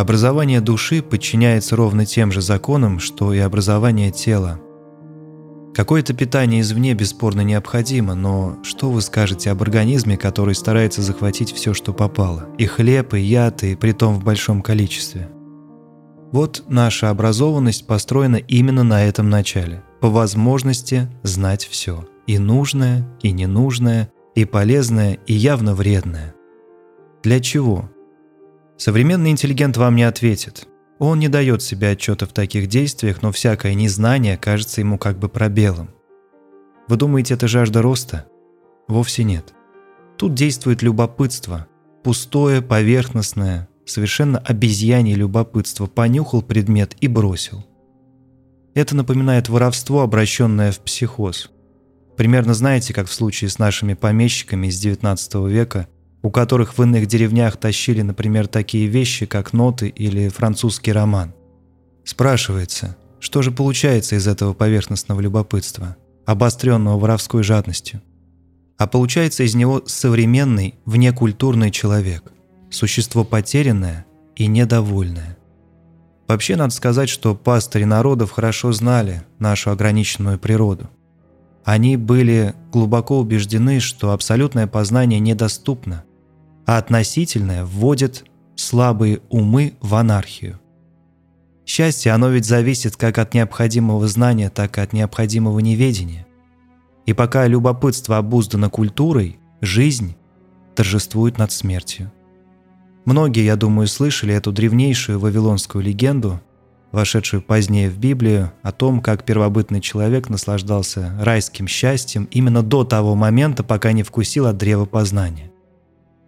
Образование души подчиняется ровно тем же законам, что и образование тела. Какое-то питание извне бесспорно необходимо, но что вы скажете об организме, который старается захватить все, что попало? И хлеб, и яд, и притом в большом количестве. Вот наша образованность построена именно на этом начале. По возможности знать все. И нужное, и ненужное, и полезное, и явно вредное. Для чего? Современный интеллигент вам не ответит. Он не дает себе отчета в таких действиях, но всякое незнание кажется ему как бы пробелом. Вы думаете, это жажда роста? Вовсе нет. Тут действует любопытство. Пустое, поверхностное, совершенно обезьянье любопытство, понюхал предмет и бросил. Это напоминает воровство, обращенное в психоз. Примерно знаете, как в случае с нашими помещиками из XIX века – у которых в иных деревнях тащили, например, такие вещи, как ноты или французский роман. Спрашивается, что же получается из этого поверхностного любопытства, обостренного воровской жадностью? А получается из него современный, внекультурный человек, существо потерянное и недовольное. Вообще надо сказать, что пастыри народов хорошо знали нашу ограниченную природу. Они были глубоко убеждены, что абсолютное познание недоступно, а относительное вводит слабые умы в анархию. Счастье, оно ведь зависит как от необходимого знания, так и от необходимого неведения. И пока любопытство обуздано культурой, жизнь торжествует над смертью. Многие, я думаю, слышали эту древнейшую вавилонскую легенду, вошедшую позднее в Библию, о том, как первобытный человек наслаждался райским счастьем именно до того момента, пока не вкусил от древа познания.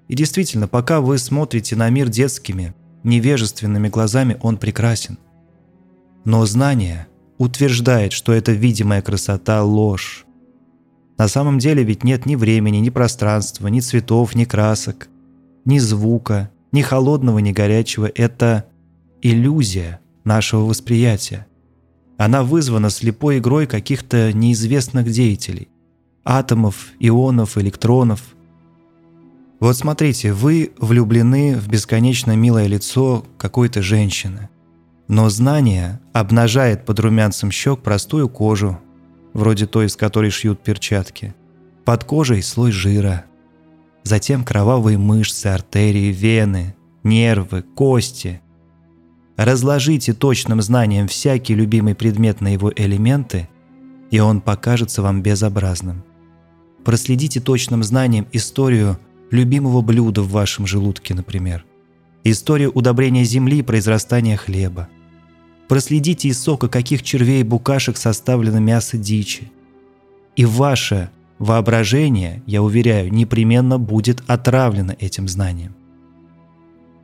И действительно, пока вы смотрите на мир детскими, невежественными глазами, он прекрасен. Но знание утверждает, что эта видимая красота – ложь. На самом деле ведь нет ни времени, ни пространства, ни цветов, ни красок, ни звука, ни холодного, ни горячего. Это иллюзия нашего восприятия. Она вызвана слепой игрой каких-то неизвестных деятелей – атомов, ионов, электронов – вот смотрите, вы влюблены в бесконечно милое лицо какой-то женщины. Но знание обнажает под румянцем щек простую кожу, вроде той, из которой шьют перчатки. Под кожей слой жира. Затем кровавые мышцы, артерии, вены, нервы, кости. Разложите точным знанием всякий любимый предмет на его элементы, и он покажется вам безобразным. Проследите точным знанием историю – любимого блюда в вашем желудке, например. История удобрения земли и произрастания хлеба. Проследите из сока, каких червей и букашек составлено мясо дичи. И ваше воображение, я уверяю, непременно будет отравлено этим знанием.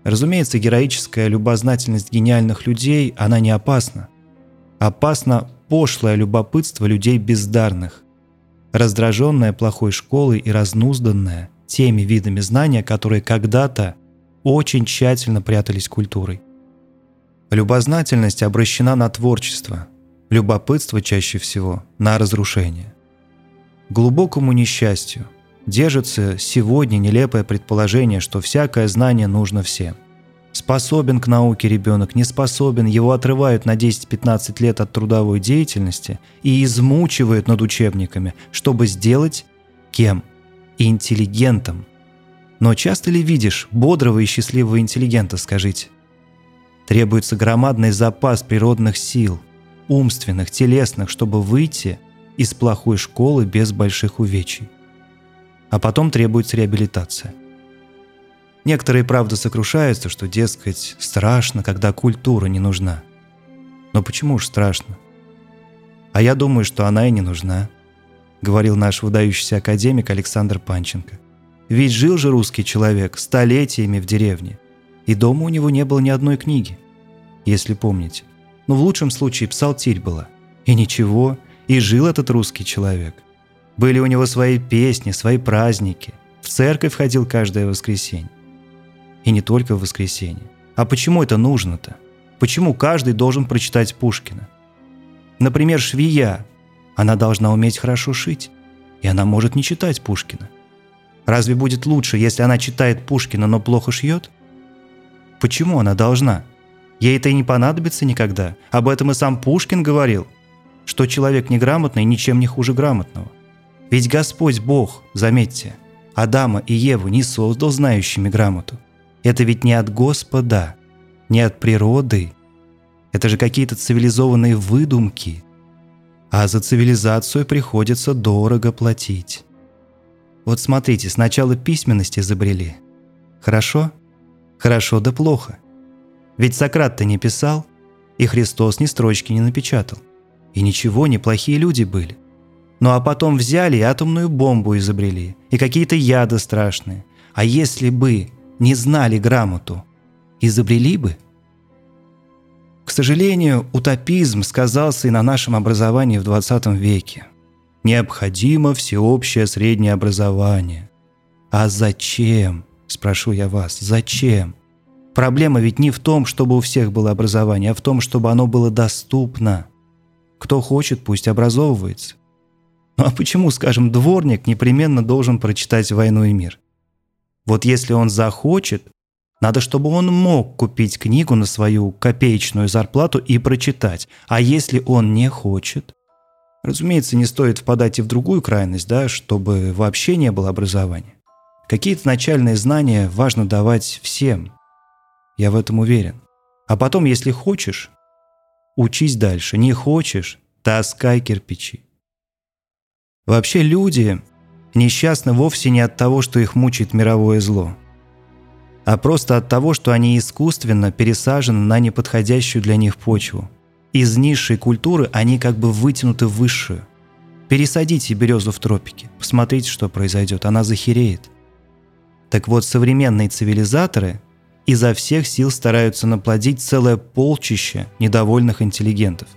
Разумеется, героическая любознательность гениальных людей, она не опасна. Опасно пошлое любопытство людей бездарных, раздраженное плохой школой и разнузданное – теми видами знания, которые когда-то очень тщательно прятались культурой. Любознательность обращена на творчество, любопытство чаще всего на разрушение. Глубокому несчастью держится сегодня нелепое предположение, что всякое знание нужно всем. Способен к науке ребенок, не способен, его отрывают на 10-15 лет от трудовой деятельности и измучивают над учебниками, чтобы сделать кем – и интеллигентом. Но часто ли видишь бодрого и счастливого интеллигента, скажите? Требуется громадный запас природных сил, умственных, телесных, чтобы выйти из плохой школы без больших увечий. А потом требуется реабилитация. Некоторые, правда, сокрушаются, что, дескать, страшно, когда культура не нужна. Но почему ж страшно? А я думаю, что она и не нужна. – говорил наш выдающийся академик Александр Панченко. «Ведь жил же русский человек столетиями в деревне, и дома у него не было ни одной книги, если помните. Но в лучшем случае псалтирь была. И ничего, и жил этот русский человек. Были у него свои песни, свои праздники. В церковь ходил каждое воскресенье. И не только в воскресенье. А почему это нужно-то? Почему каждый должен прочитать Пушкина? Например, швея она должна уметь хорошо шить, и она может не читать Пушкина. Разве будет лучше, если она читает Пушкина, но плохо шьет? Почему она должна? Ей это и не понадобится никогда. Об этом и сам Пушкин говорил, что человек неграмотный ничем не хуже грамотного. Ведь Господь Бог, заметьте, Адама и Еву не создал знающими грамоту. Это ведь не от Господа, не от природы. Это же какие-то цивилизованные выдумки. А за цивилизацию приходится дорого платить. Вот смотрите, сначала письменность изобрели. Хорошо? Хорошо да плохо. Ведь Сократ-то не писал, и Христос ни строчки не напечатал. И ничего, неплохие люди были. Ну а потом взяли и атомную бомбу изобрели, и какие-то яды страшные. А если бы не знали грамоту, изобрели бы? К сожалению, утопизм сказался и на нашем образовании в 20 веке. Необходимо всеобщее среднее образование. А зачем? Спрошу я вас, зачем? Проблема ведь не в том, чтобы у всех было образование, а в том, чтобы оно было доступно. Кто хочет, пусть образовывается. Ну а почему, скажем, дворник непременно должен прочитать «Войну и мир»? Вот если он захочет, надо, чтобы он мог купить книгу на свою копеечную зарплату и прочитать. А если он не хочет? Разумеется, не стоит впадать и в другую крайность, да, чтобы вообще не было образования. Какие-то начальные знания важно давать всем. Я в этом уверен. А потом, если хочешь, учись дальше. Не хочешь, таскай кирпичи. Вообще люди несчастны вовсе не от того, что их мучает мировое зло, а просто от того, что они искусственно пересажены на неподходящую для них почву. Из низшей культуры они как бы вытянуты в высшую. Пересадите березу в тропике, посмотрите, что произойдет, она захереет. Так вот, современные цивилизаторы изо всех сил стараются наплодить целое полчище недовольных интеллигентов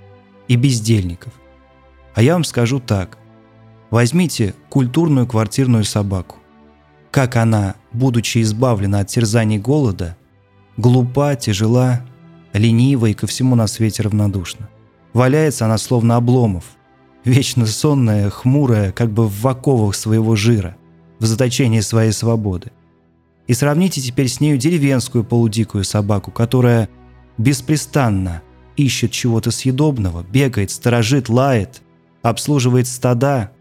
и бездельников. А я вам скажу так. Возьмите культурную квартирную собаку. Как она, будучи избавлена от терзаний голода, глупа, тяжела, ленива и ко всему на свете равнодушна. Валяется она словно обломов, вечно сонная, хмурая, как бы в оковах своего жира, в заточении своей свободы. И сравните теперь с нею деревенскую полудикую собаку, которая беспрестанно ищет чего-то съедобного, бегает, сторожит, лает, обслуживает стада,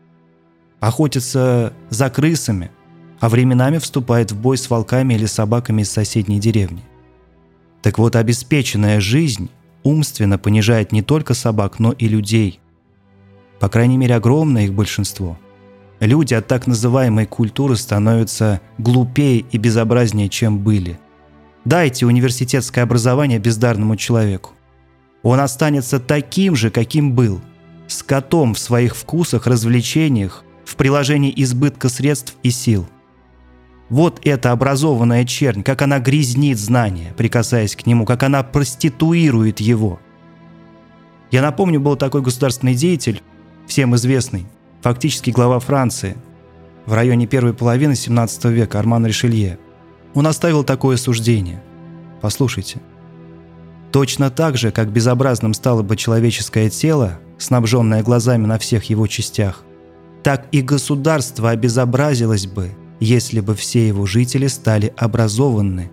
охотится за крысами, а временами вступает в бой с волками или собаками из соседней деревни. Так вот, обеспеченная жизнь умственно понижает не только собак, но и людей. По крайней мере, огромное их большинство. Люди от так называемой культуры становятся глупее и безобразнее, чем были. Дайте университетское образование бездарному человеку. Он останется таким же, каким был, с котом в своих вкусах, развлечениях, в приложении избытка средств и сил. Вот эта образованная чернь, как она грязнит знания, прикасаясь к нему, как она проституирует его. Я напомню, был такой государственный деятель, всем известный, фактически глава Франции, в районе первой половины 17 века, Арман Ришелье. Он оставил такое суждение. Послушайте. Точно так же, как безобразным стало бы человеческое тело, снабженное глазами на всех его частях, так и государство обезобразилось бы, если бы все его жители стали образованы.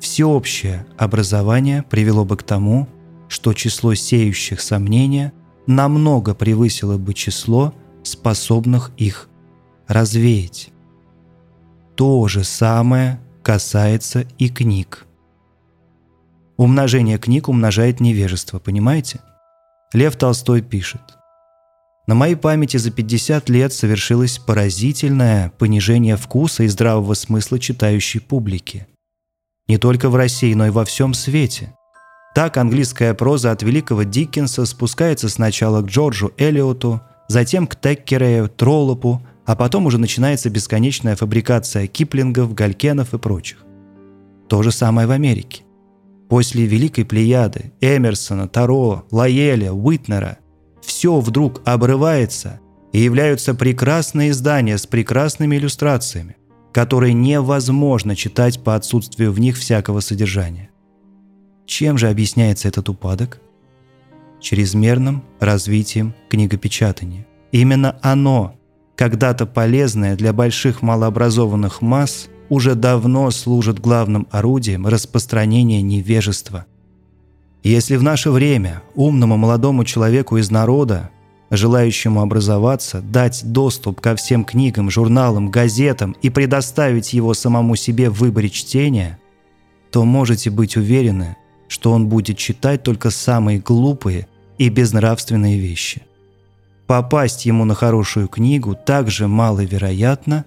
Всеобщее образование привело бы к тому, что число сеющих сомнения намного превысило бы число способных их развеять. То же самое касается и книг. Умножение книг умножает невежество, понимаете? Лев Толстой пишет – на моей памяти за 50 лет совершилось поразительное понижение вкуса и здравого смысла читающей публики. Не только в России, но и во всем свете. Так английская проза от великого Диккенса спускается сначала к Джорджу Эллиоту, затем к Теккерею, Троллопу, а потом уже начинается бесконечная фабрикация Киплингов, Галькенов и прочих. То же самое в Америке. После Великой Плеяды, Эмерсона, Таро, Лаэля, Уитнера – все вдруг обрывается, и являются прекрасные издания с прекрасными иллюстрациями, которые невозможно читать по отсутствию в них всякого содержания. Чем же объясняется этот упадок? Чрезмерным развитием книгопечатания. Именно оно, когда-то полезное для больших малообразованных масс, уже давно служит главным орудием распространения невежества. Если в наше время умному молодому человеку из народа, желающему образоваться, дать доступ ко всем книгам, журналам, газетам и предоставить его самому себе в выборе чтения, то можете быть уверены, что он будет читать только самые глупые и безнравственные вещи. Попасть ему на хорошую книгу так же маловероятно,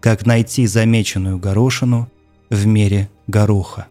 как найти замеченную горошину в мере гороха.